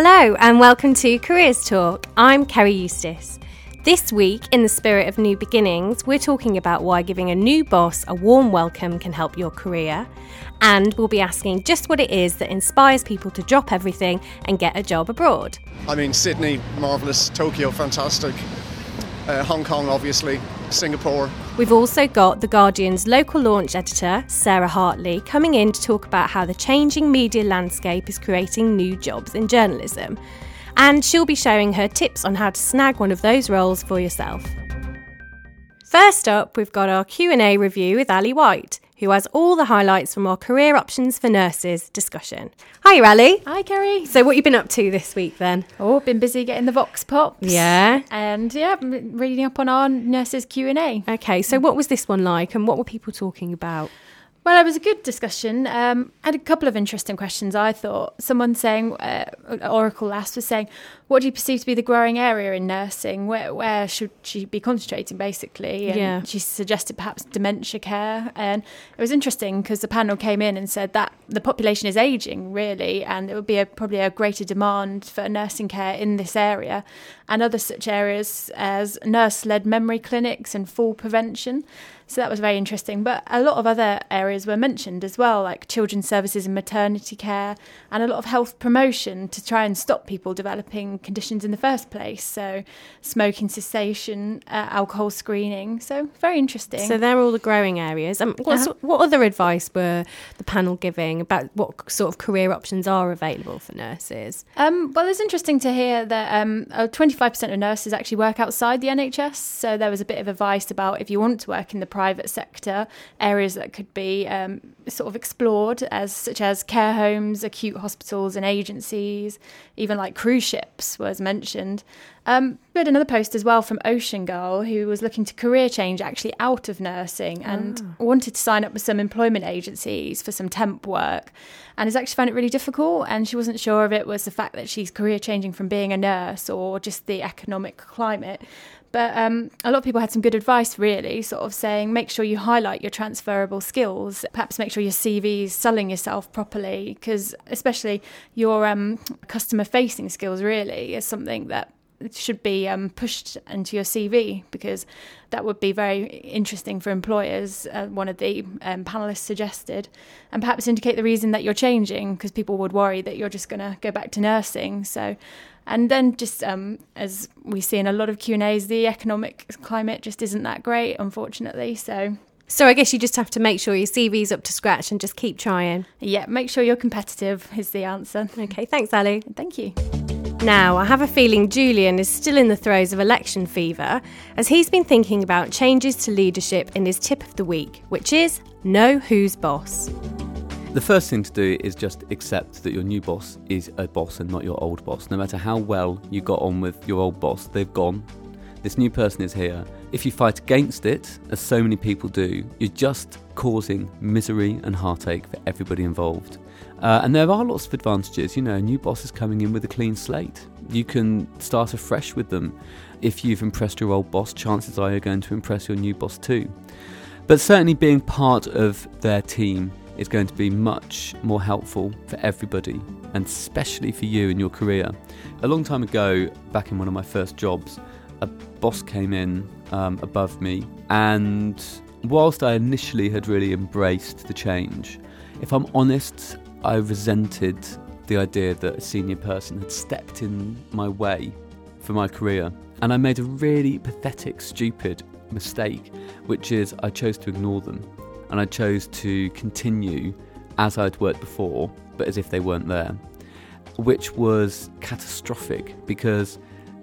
Hello, and welcome to Careers Talk. I'm Kerry Eustace. This week, in the spirit of new beginnings, we're talking about why giving a new boss a warm welcome can help your career. And we'll be asking just what it is that inspires people to drop everything and get a job abroad. I mean, Sydney, marvellous. Tokyo, fantastic. Uh, Hong Kong, obviously. Singapore. We've also got The Guardian's local launch editor, Sarah Hartley, coming in to talk about how the changing media landscape is creating new jobs in journalism. And she'll be showing her tips on how to snag one of those roles for yourself. First up, we've got our Q&A review with Ali White who has all the highlights from our career options for nurses discussion. Hi, Ali. Hi, Kerry. So, what you been up to this week then? Oh, been busy getting the Vox pops. Yeah, and yeah, reading up on our nurses Q and A. Okay, so what was this one like, and what were people talking about? Well, it was a good discussion. Um, I had a couple of interesting questions. I thought someone saying uh, Oracle last was saying, "What do you perceive to be the growing area in nursing? Where where should she be concentrating, basically?" And yeah. she suggested perhaps dementia care, and it was interesting because the panel came in and said that the population is aging really, and it would be a, probably a greater demand for nursing care in this area, and other such areas as nurse-led memory clinics and fall prevention. So that was very interesting. But a lot of other areas were mentioned as well, like children's services and maternity care, and a lot of health promotion to try and stop people developing conditions in the first place. So smoking cessation, uh, alcohol screening. So very interesting. So they're all the growing areas. Um, uh-huh. What other advice were the panel giving about what sort of career options are available for nurses? Um, well, it's interesting to hear that um, 25% of nurses actually work outside the NHS. So there was a bit of advice about if you want to work in the private sector, areas that could be um, sort of explored, as such as care homes, acute hospitals, and agencies, even like cruise ships was mentioned. Um, we had another post as well from Ocean Girl who was looking to career change actually out of nursing and oh. wanted to sign up with some employment agencies for some temp work and has actually found it really difficult. And she wasn't sure if it was the fact that she's career changing from being a nurse or just the economic climate. But um, a lot of people had some good advice, really, sort of saying make sure you highlight your transferable skills. Perhaps make sure your CV is selling yourself properly, because especially your um, customer facing skills, really, is something that should be um, pushed into your CV because that would be very interesting for employers. Uh, one of the um, panelists suggested, and perhaps indicate the reason that you're changing because people would worry that you're just going to go back to nursing. So and then just um, as we see in a lot of Q and A's, the economic climate just isn't that great, unfortunately. So. So I guess you just have to make sure your CV's up to scratch and just keep trying. Yeah, make sure you're competitive is the answer. Okay, thanks, Ali. Thank you. Now, I have a feeling Julian is still in the throes of election fever as he's been thinking about changes to leadership in his tip of the week, which is know who's boss. The first thing to do is just accept that your new boss is a boss and not your old boss. No matter how well you got on with your old boss, they've gone. This new person is here. If you fight against it, as so many people do, you're just causing misery and heartache for everybody involved. Uh, and there are lots of advantages. You know, a new boss is coming in with a clean slate. You can start afresh with them. If you've impressed your old boss, chances are you're going to impress your new boss too. But certainly being part of their team is going to be much more helpful for everybody and especially for you in your career. A long time ago, back in one of my first jobs, a boss came in um, above me, and whilst I initially had really embraced the change, if I'm honest, I resented the idea that a senior person had stepped in my way for my career. And I made a really pathetic, stupid mistake, which is I chose to ignore them and I chose to continue as I'd worked before, but as if they weren't there, which was catastrophic because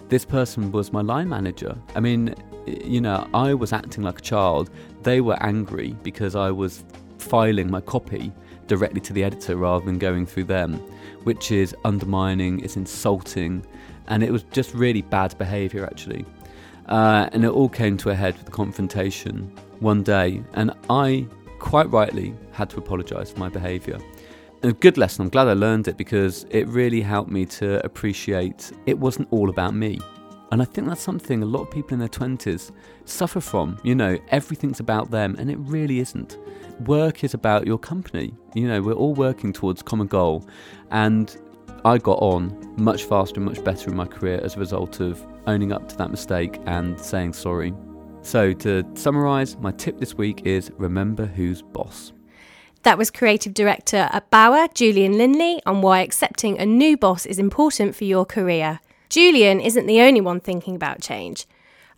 this person was my line manager. I mean, you know, I was acting like a child. They were angry because I was filing my copy directly to the editor rather than going through them, which is undermining, it's insulting, and it was just really bad behaviour actually. Uh, and it all came to a head with a confrontation one day, and I quite rightly had to apologise for my behaviour. A good lesson, I'm glad I learned it because it really helped me to appreciate it wasn't all about me. And I think that's something a lot of people in their 20s suffer from. You know, everything's about them, and it really isn't. Work is about your company. You know, we're all working towards common goal. And I got on much faster and much better in my career as a result of owning up to that mistake and saying sorry. So, to summarise, my tip this week is remember who's boss. That was creative director at Bauer, Julian Linley, on why accepting a new boss is important for your career. Julian isn't the only one thinking about change.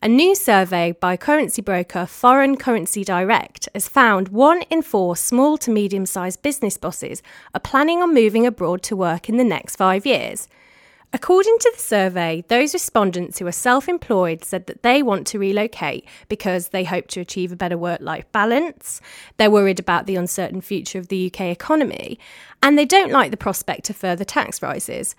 A new survey by currency broker Foreign Currency Direct has found one in four small to medium sized business bosses are planning on moving abroad to work in the next five years. According to the survey, those respondents who are self employed said that they want to relocate because they hope to achieve a better work life balance, they're worried about the uncertain future of the UK economy, and they don't like the prospect of further tax rises.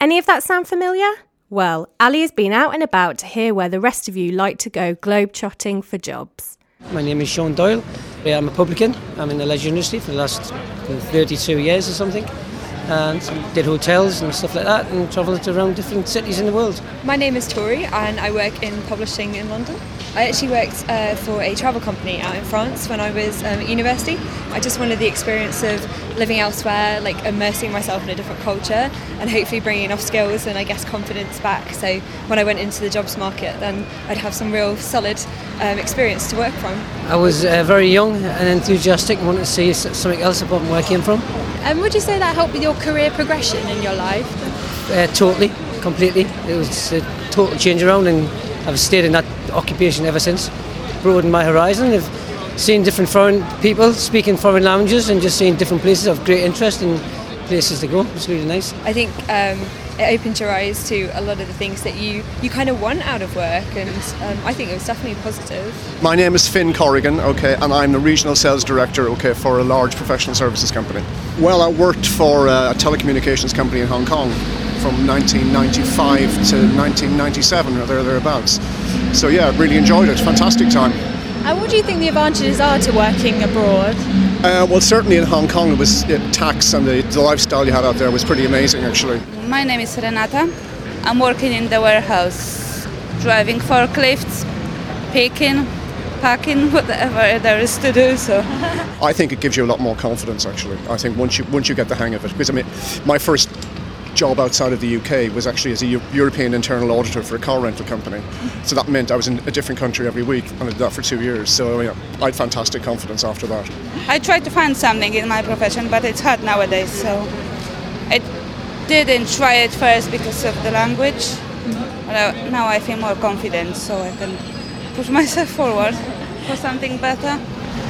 Any of that sound familiar? Well, Ali has been out and about to hear where the rest of you like to go globe-trotting for jobs. My name is Sean Doyle. I'm a publican. I'm in the leisure industry for the last 32 years or something and did hotels and stuff like that and travelled around different cities in the world. My name is Tori and I work in publishing in London. I actually worked uh, for a travel company out in France when I was um, at university. I just wanted the experience of living elsewhere, like immersing myself in a different culture and hopefully bringing enough skills and I guess confidence back. So when I went into the jobs market, then I'd have some real solid um, experience to work from. I was uh, very young and enthusiastic and wanted to see something else about where I came from. And would you say that helped with your career progression in your life? Uh, totally, completely. It was a total change around, and I've stayed in that occupation ever since. Broadened my horizon. I've seen different foreign people speaking foreign languages and just seeing different places of great interest and places to go. It's really nice. I think um, it opened your eyes to a lot of the things that you, you kind of want out of work, and um, I think it was definitely positive. My name is Finn Corrigan, okay, and I'm the regional sales director, okay, for a large professional services company. Well, I worked for a telecommunications company in Hong Kong from 1995 to 1997 or there thereabouts. So yeah, I really enjoyed it. Fantastic time. And what do you think the advantages are to working abroad? Uh, well, certainly in Hong Kong, it was it, tax and the, the lifestyle you had out there was pretty amazing, actually. My name is Renata. I'm working in the warehouse, driving forklifts, picking, packing, whatever there is to do. So, I think it gives you a lot more confidence. Actually, I think once you once you get the hang of it, because I mean, my first job outside of the UK was actually as a European internal auditor for a car rental company. So that meant I was in a different country every week, and I did that for two years. So you know, I had fantastic confidence after that. I tried to find something in my profession, but it's hard nowadays. So I didn't try it first because of the language. Mm-hmm. But uh, now I feel more confident, so I can push myself forward for something better.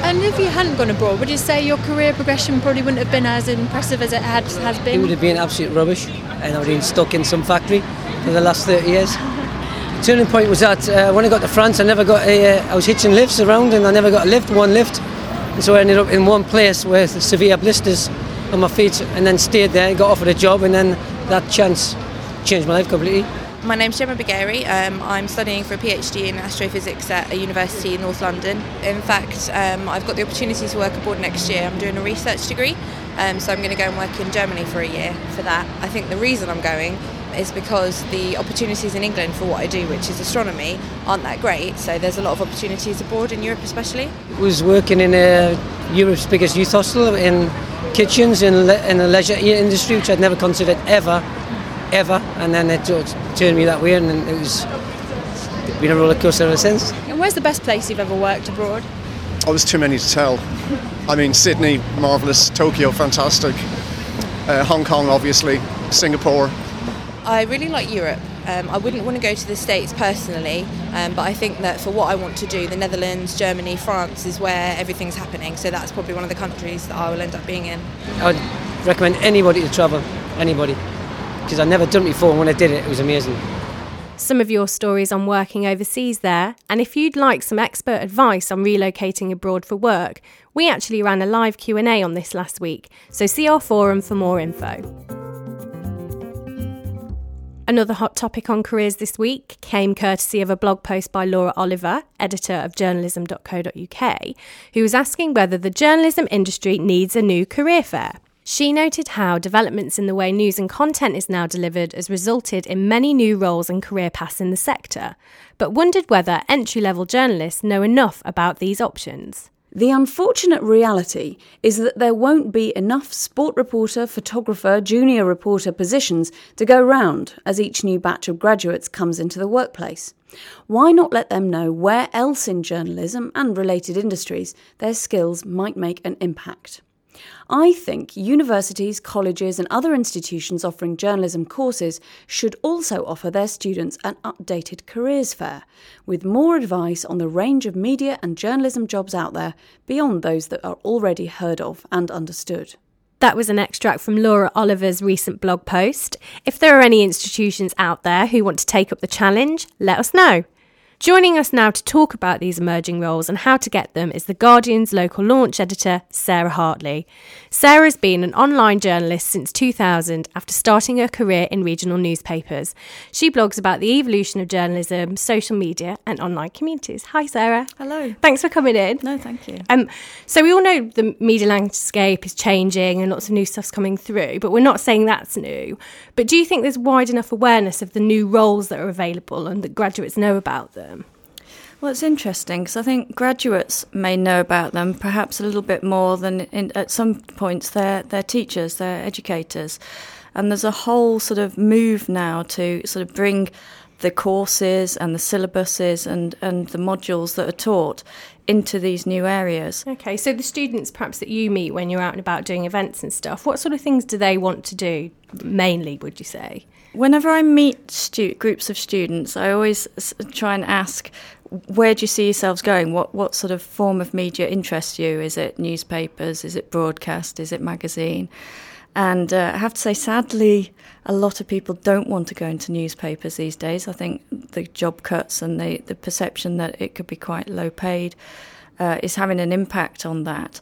And if you hadn't gone abroad, would you say your career progression probably wouldn't have been as impressive as it had has been? It would have been absolute rubbish, and I would have been stuck in some factory for the last 30 years. The turning point was that uh, when I got to France, I never got a. Uh, I was hitching lifts around, and I never got a lift, one lift, and so I ended up in one place with severe blisters on my feet, and then stayed there, got offered a job, and then that chance changed my life completely. My name's Gemma Bageri. Um, I'm studying for a PhD in astrophysics at a university in North London. In fact, um, I've got the opportunity to work abroad next year. I'm doing a research degree, um, so I'm going to go and work in Germany for a year for that. I think the reason I'm going is because the opportunities in England for what I do, which is astronomy, aren't that great. So there's a lot of opportunities abroad in Europe, especially. I was working in uh, Europe's biggest youth hostel in kitchens in, le- in the leisure industry, which I'd never considered ever ever, and then it turned me that way, and it was been a roller coaster ever since. And where's the best place you've ever worked abroad? Oh, there's too many to tell. I mean, Sydney, marvellous. Tokyo, fantastic. Uh, Hong Kong, obviously. Singapore. I really like Europe. Um, I wouldn't want to go to the States personally, um, but I think that for what I want to do, the Netherlands, Germany, France is where everything's happening. So that's probably one of the countries that I will end up being in. I would recommend anybody to travel. Anybody because I'd never done it before, and when I did it, it was amazing. Some of your stories on working overseas there, and if you'd like some expert advice on relocating abroad for work, we actually ran a live Q&A on this last week, so see our forum for more info. Another hot topic on careers this week came courtesy of a blog post by Laura Oliver, editor of journalism.co.uk, who was asking whether the journalism industry needs a new career fair. She noted how developments in the way news and content is now delivered has resulted in many new roles and career paths in the sector, but wondered whether entry level journalists know enough about these options. The unfortunate reality is that there won't be enough sport reporter, photographer, junior reporter positions to go round as each new batch of graduates comes into the workplace. Why not let them know where else in journalism and related industries their skills might make an impact? I think universities, colleges, and other institutions offering journalism courses should also offer their students an updated careers fair with more advice on the range of media and journalism jobs out there beyond those that are already heard of and understood. That was an extract from Laura Oliver's recent blog post. If there are any institutions out there who want to take up the challenge, let us know. Joining us now to talk about these emerging roles and how to get them is The Guardian's local launch editor, Sarah Hartley. Sarah has been an online journalist since 2000 after starting her career in regional newspapers. She blogs about the evolution of journalism, social media, and online communities. Hi, Sarah. Hello. Thanks for coming in. No, thank you. Um, so, we all know the media landscape is changing and lots of new stuff's coming through, but we're not saying that's new. But do you think there's wide enough awareness of the new roles that are available and that graduates know about them? Well, it's interesting because I think graduates may know about them perhaps a little bit more than in, at some points they're, they're teachers, they're educators. And there's a whole sort of move now to sort of bring the courses and the syllabuses and, and the modules that are taught into these new areas. Okay, so the students perhaps that you meet when you're out and about doing events and stuff, what sort of things do they want to do mainly, would you say? Whenever I meet stu- groups of students, I always try and ask, where do you see yourselves going? What what sort of form of media interests you? Is it newspapers? Is it broadcast? Is it magazine? And uh, I have to say, sadly, a lot of people don't want to go into newspapers these days. I think the job cuts and the, the perception that it could be quite low paid uh, is having an impact on that.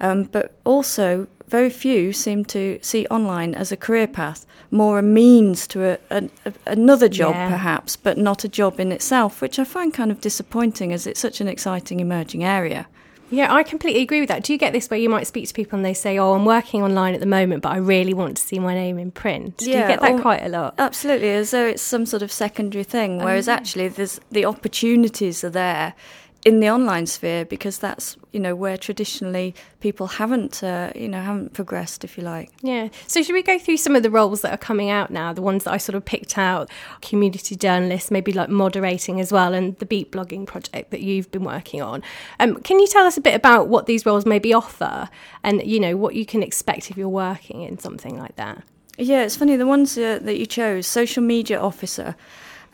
Um, but also, very few seem to see online as a career path, more a means to a, a, a, another job, yeah. perhaps, but not a job in itself, which I find kind of disappointing as it's such an exciting emerging area. Yeah, I completely agree with that. Do you get this where you might speak to people and they say, "Oh, I'm working online at the moment, but I really want to see my name in print." Do yeah, you get that quite a lot? Absolutely, as though it's some sort of secondary thing. Whereas oh. actually, there's the opportunities are there in the online sphere because that's you know where traditionally people haven't uh, you know haven't progressed if you like. Yeah. So should we go through some of the roles that are coming out now the ones that i sort of picked out community journalists maybe like moderating as well and the beat blogging project that you've been working on? Um, can you tell us a bit about what these roles maybe offer and you know what you can expect if you're working in something like that? Yeah it's funny the ones uh, that you chose social media officer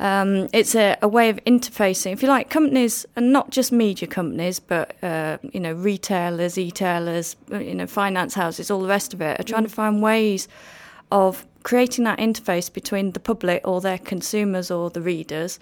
um, it's a, a, way of interfacing, if you like, companies, and not just media companies, but uh, you know, retailers, e-tailers, uh, you know, finance houses, all the rest of it, are trying to find ways of creating that interface between the public or their consumers or the readers,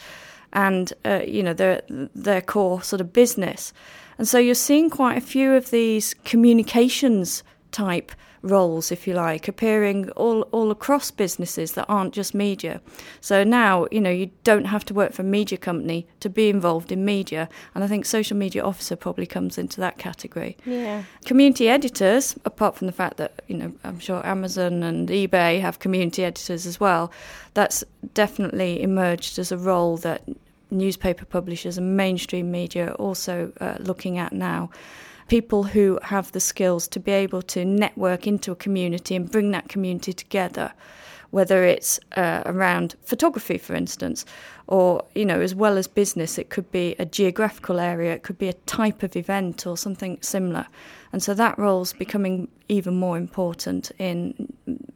and uh, you know, their their core sort of business. And so you're seeing quite a few of these communications type roles, if you like, appearing all, all across businesses that aren't just media. So now, you know, you don't have to work for a media company to be involved in media. And I think social media officer probably comes into that category. Yeah. Community editors, apart from the fact that, you know, I'm sure Amazon and eBay have community editors as well, that's definitely emerged as a role that newspaper publishers and mainstream media are also uh, looking at now people who have the skills to be able to network into a community and bring that community together whether it's uh, around photography, for instance, or you know, as well as business, it could be a geographical area, it could be a type of event or something similar, and so that role's becoming even more important in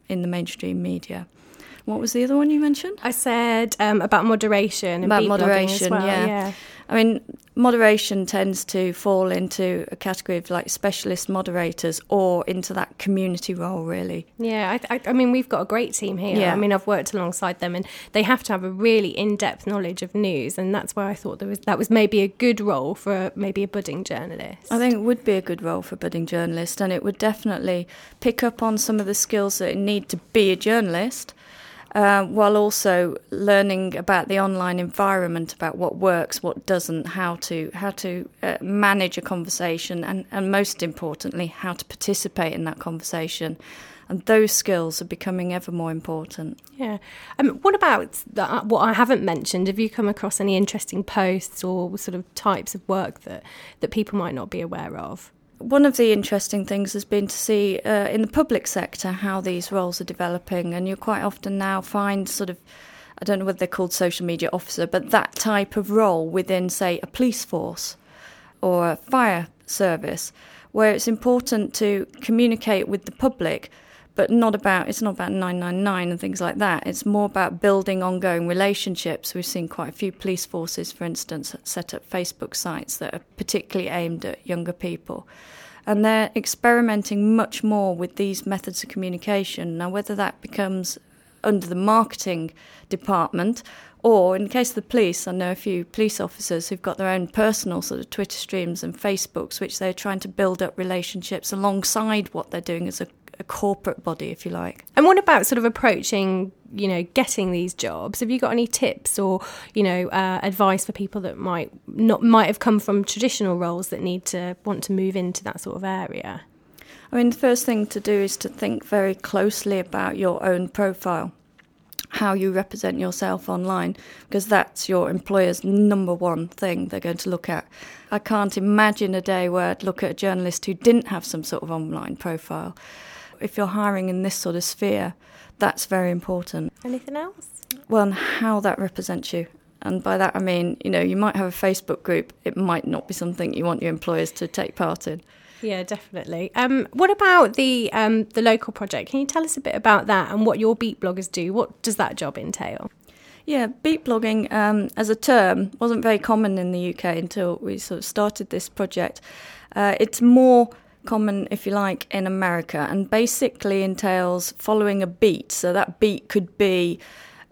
in the mainstream media. What was the other one you mentioned? I said um, about moderation and about moderation. Well. Yeah. yeah. I mean, moderation tends to fall into a category of like specialist moderators or into that community role, really. Yeah, I, I, I mean, we've got a great team here. Yeah. I mean, I've worked alongside them, and they have to have a really in-depth knowledge of news, and that's why I thought there was that was maybe a good role for maybe a budding journalist. I think it would be a good role for a budding journalist, and it would definitely pick up on some of the skills that it need to be a journalist uh, while also learning about the online environment, about what works, what doesn't, how to how to uh, manage a conversation, and, and most importantly, how to participate in that conversation. And those skills are becoming ever more important. Yeah. Um, what about uh, what I haven't mentioned? Have you come across any interesting posts or sort of types of work that, that people might not be aware of? One of the interesting things has been to see uh, in the public sector how these roles are developing, and you quite often now find sort of I don't know whether they're called social media officer, but that type of role within, say, a police force or a fire service, where it's important to communicate with the public, but not about it's not about 999 and things like that. It's more about building ongoing relationships. We've seen quite a few police forces, for instance, set up Facebook sites that are particularly aimed at younger people. And they're experimenting much more with these methods of communication. Now, whether that becomes under the marketing department. Or in the case of the police, I know a few police officers who've got their own personal sort of Twitter streams and Facebooks, which they're trying to build up relationships alongside what they're doing as a, a corporate body, if you like. And what about sort of approaching, you know, getting these jobs? Have you got any tips or, you know, uh, advice for people that might not might have come from traditional roles that need to want to move into that sort of area? I mean, the first thing to do is to think very closely about your own profile, how you represent yourself online, because that's your employer's number one thing they're going to look at. I can't imagine a day where I'd look at a journalist who didn't have some sort of online profile. If you're hiring in this sort of sphere, that's very important. Anything else? Well, and how that represents you. And by that I mean, you know, you might have a Facebook group, it might not be something you want your employers to take part in. Yeah, definitely. Um, what about the um, the local project? Can you tell us a bit about that and what your beat bloggers do? What does that job entail? Yeah, beat blogging um, as a term wasn't very common in the UK until we sort of started this project. Uh, it's more common, if you like, in America, and basically entails following a beat. So that beat could be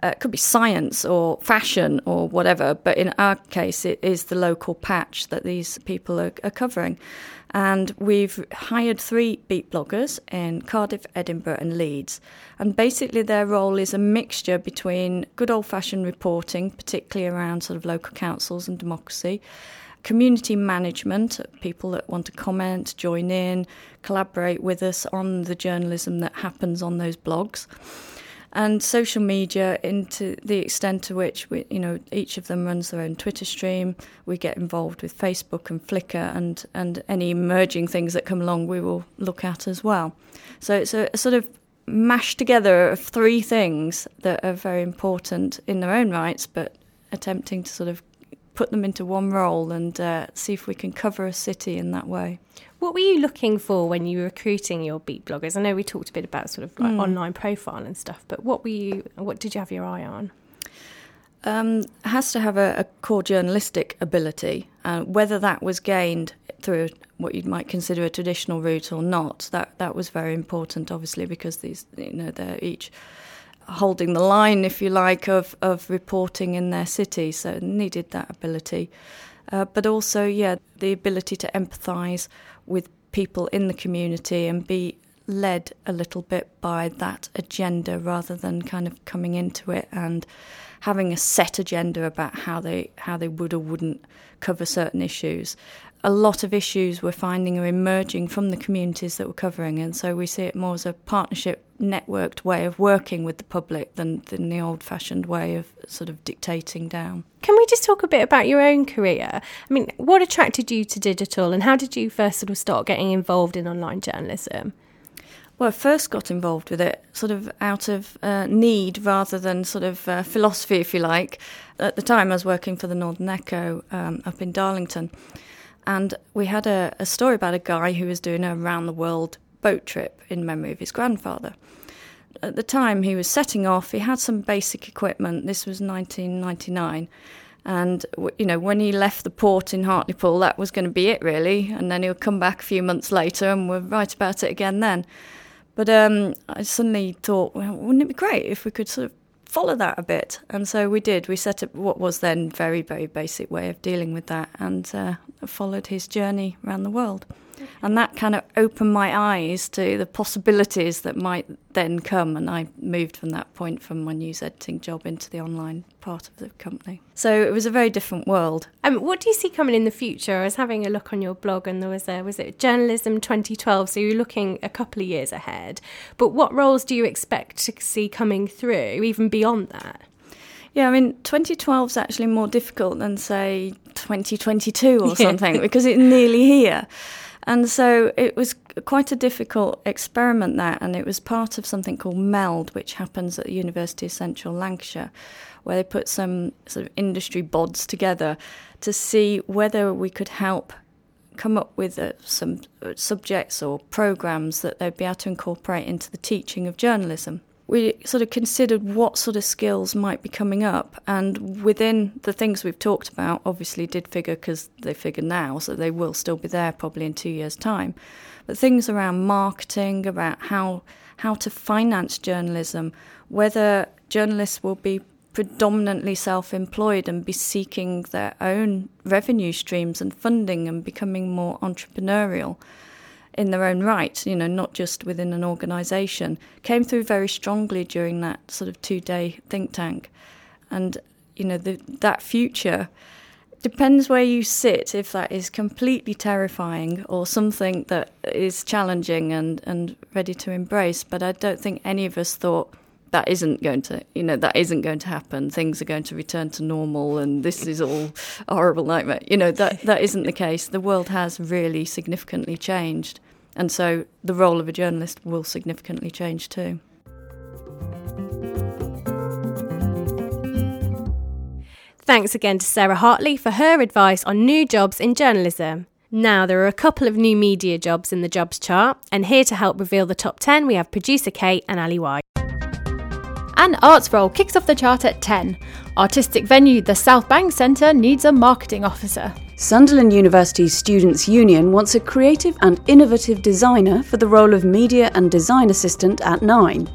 uh, could be science or fashion or whatever, but in our case, it is the local patch that these people are, are covering. And we've hired three beat bloggers in Cardiff, Edinburgh, and Leeds. And basically, their role is a mixture between good old fashioned reporting, particularly around sort of local councils and democracy, community management, people that want to comment, join in, collaborate with us on the journalism that happens on those blogs and social media into the extent to which we, you know each of them runs their own Twitter stream. We get involved with Facebook and Flickr and and any emerging things that come along we will look at as well. So it's a, a sort of mashed together of three things that are very important in their own rights, but attempting to sort of put them into one role and uh, see if we can cover a city in that way. What were you looking for when you were recruiting your beat bloggers? I know we talked a bit about sort of like mm. online profile and stuff, but what were you? What did you have your eye on? Um, has to have a, a core journalistic ability. Uh, whether that was gained through what you might consider a traditional route or not, that that was very important, obviously, because these you know they're each holding the line, if you like, of of reporting in their city, so needed that ability. Uh, but also, yeah, the ability to empathise with people in the community and be led a little bit by that agenda rather than kind of coming into it and having a set agenda about how they how they would or wouldn't cover certain issues. A lot of issues we're finding are emerging from the communities that we're covering, and so we see it more as a partnership networked way of working with the public than, than the old fashioned way of sort of dictating down. Can we just talk a bit about your own career? I mean, what attracted you to digital and how did you first sort of start getting involved in online journalism? Well, I first got involved with it sort of out of uh, need rather than sort of uh, philosophy, if you like. At the time, I was working for the Northern Echo um, up in Darlington, and we had a, a story about a guy who was doing a round the world boat trip in memory of his grandfather. At the time he was setting off, he had some basic equipment. This was 1999. And, you know, when he left the port in Hartlepool, that was going to be it, really. And then he'll come back a few months later and we'll write about it again then. But um, I suddenly thought, well, wouldn't it be great if we could sort of follow that a bit? And so we did. We set up what was then very, very basic way of dealing with that and uh, followed his journey around the world. And that kind of opened my eyes to the possibilities that might then come. And I moved from that point from my news editing job into the online part of the company. So it was a very different world. Um, what do you see coming in the future? I was having a look on your blog and there was a, was it journalism 2012? So you're looking a couple of years ahead. But what roles do you expect to see coming through, even beyond that? Yeah, I mean, 2012 is actually more difficult than, say, 2022 or something because it's nearly here. And so it was quite a difficult experiment that, and it was part of something called MELD, which happens at the University of Central Lancashire, where they put some sort of industry bods together to see whether we could help come up with uh, some uh, subjects or programs that they'd be able to incorporate into the teaching of journalism we sort of considered what sort of skills might be coming up, and within the things we've talked about, obviously did figure because they figure now, so they will still be there probably in two years' time. But things around marketing, about how how to finance journalism, whether journalists will be predominantly self-employed and be seeking their own revenue streams and funding and becoming more entrepreneurial in their own right, you know, not just within an organisation, came through very strongly during that sort of two day think tank. And, you know, the, that future depends where you sit, if that is completely terrifying or something that is challenging and, and ready to embrace. But I don't think any of us thought that isn't going to you know that isn't going to happen things are going to return to normal and this is all a horrible nightmare you know that that isn't the case the world has really significantly changed and so the role of a journalist will significantly change too. Thanks again to Sarah Hartley for her advice on new jobs in journalism. Now, there are a couple of new media jobs in the jobs chart, and here to help reveal the top 10, we have producer Kate and Ali White. An arts role kicks off the chart at 10. Artistic venue The South Bank Centre needs a marketing officer. Sunderland University's Students' Union wants a creative and innovative designer for the role of media and design assistant at 9.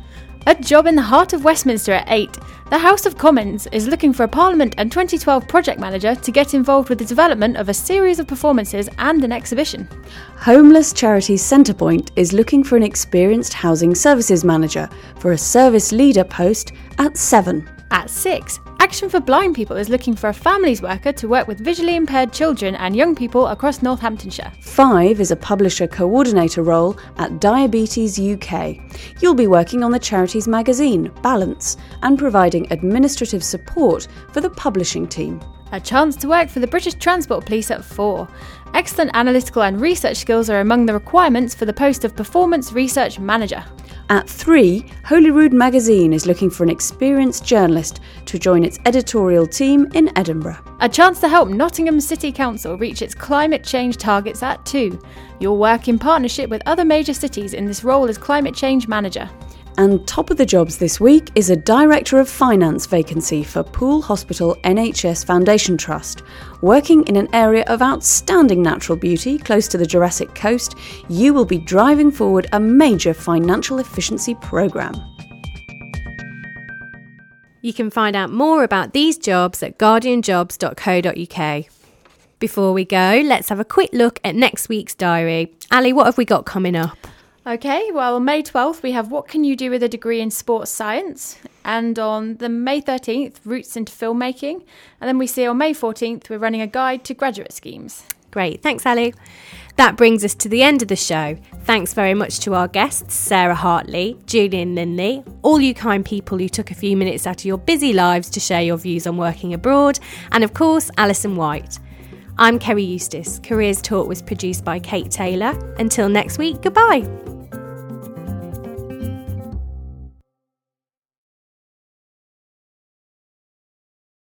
A job in the heart of Westminster at 8. The House of Commons is looking for a Parliament and 2012 project manager to get involved with the development of a series of performances and an exhibition. Homeless charity Centrepoint is looking for an experienced housing services manager for a service leader post at 7. At 6, Action for Blind People is looking for a families worker to work with visually impaired children and young people across Northamptonshire. 5 is a publisher coordinator role at Diabetes UK. You'll be working on the charity's magazine, Balance, and providing administrative support for the publishing team. A chance to work for the British Transport Police at 4. Excellent analytical and research skills are among the requirements for the post of Performance Research Manager. At 3, Holyrood magazine is looking for an experienced journalist to join its editorial team in Edinburgh. A chance to help Nottingham City Council reach its climate change targets at 2. You'll work in partnership with other major cities in this role as climate change manager. And top of the jobs this week is a Director of Finance vacancy for Poole Hospital NHS Foundation Trust. Working in an area of outstanding natural beauty close to the Jurassic Coast, you will be driving forward a major financial efficiency programme. You can find out more about these jobs at guardianjobs.co.uk. Before we go, let's have a quick look at next week's diary. Ali, what have we got coming up? Okay, well, May 12th, we have What Can You Do with a Degree in Sports Science? And on the May 13th, Routes into Filmmaking. And then we see on May 14th, we're running a guide to graduate schemes. Great, thanks, Ali. That brings us to the end of the show. Thanks very much to our guests, Sarah Hartley, Julian Linley, all you kind people who took a few minutes out of your busy lives to share your views on working abroad, and of course, Alison White. I'm Kerry Eustace. Careers Talk was produced by Kate Taylor. Until next week, goodbye.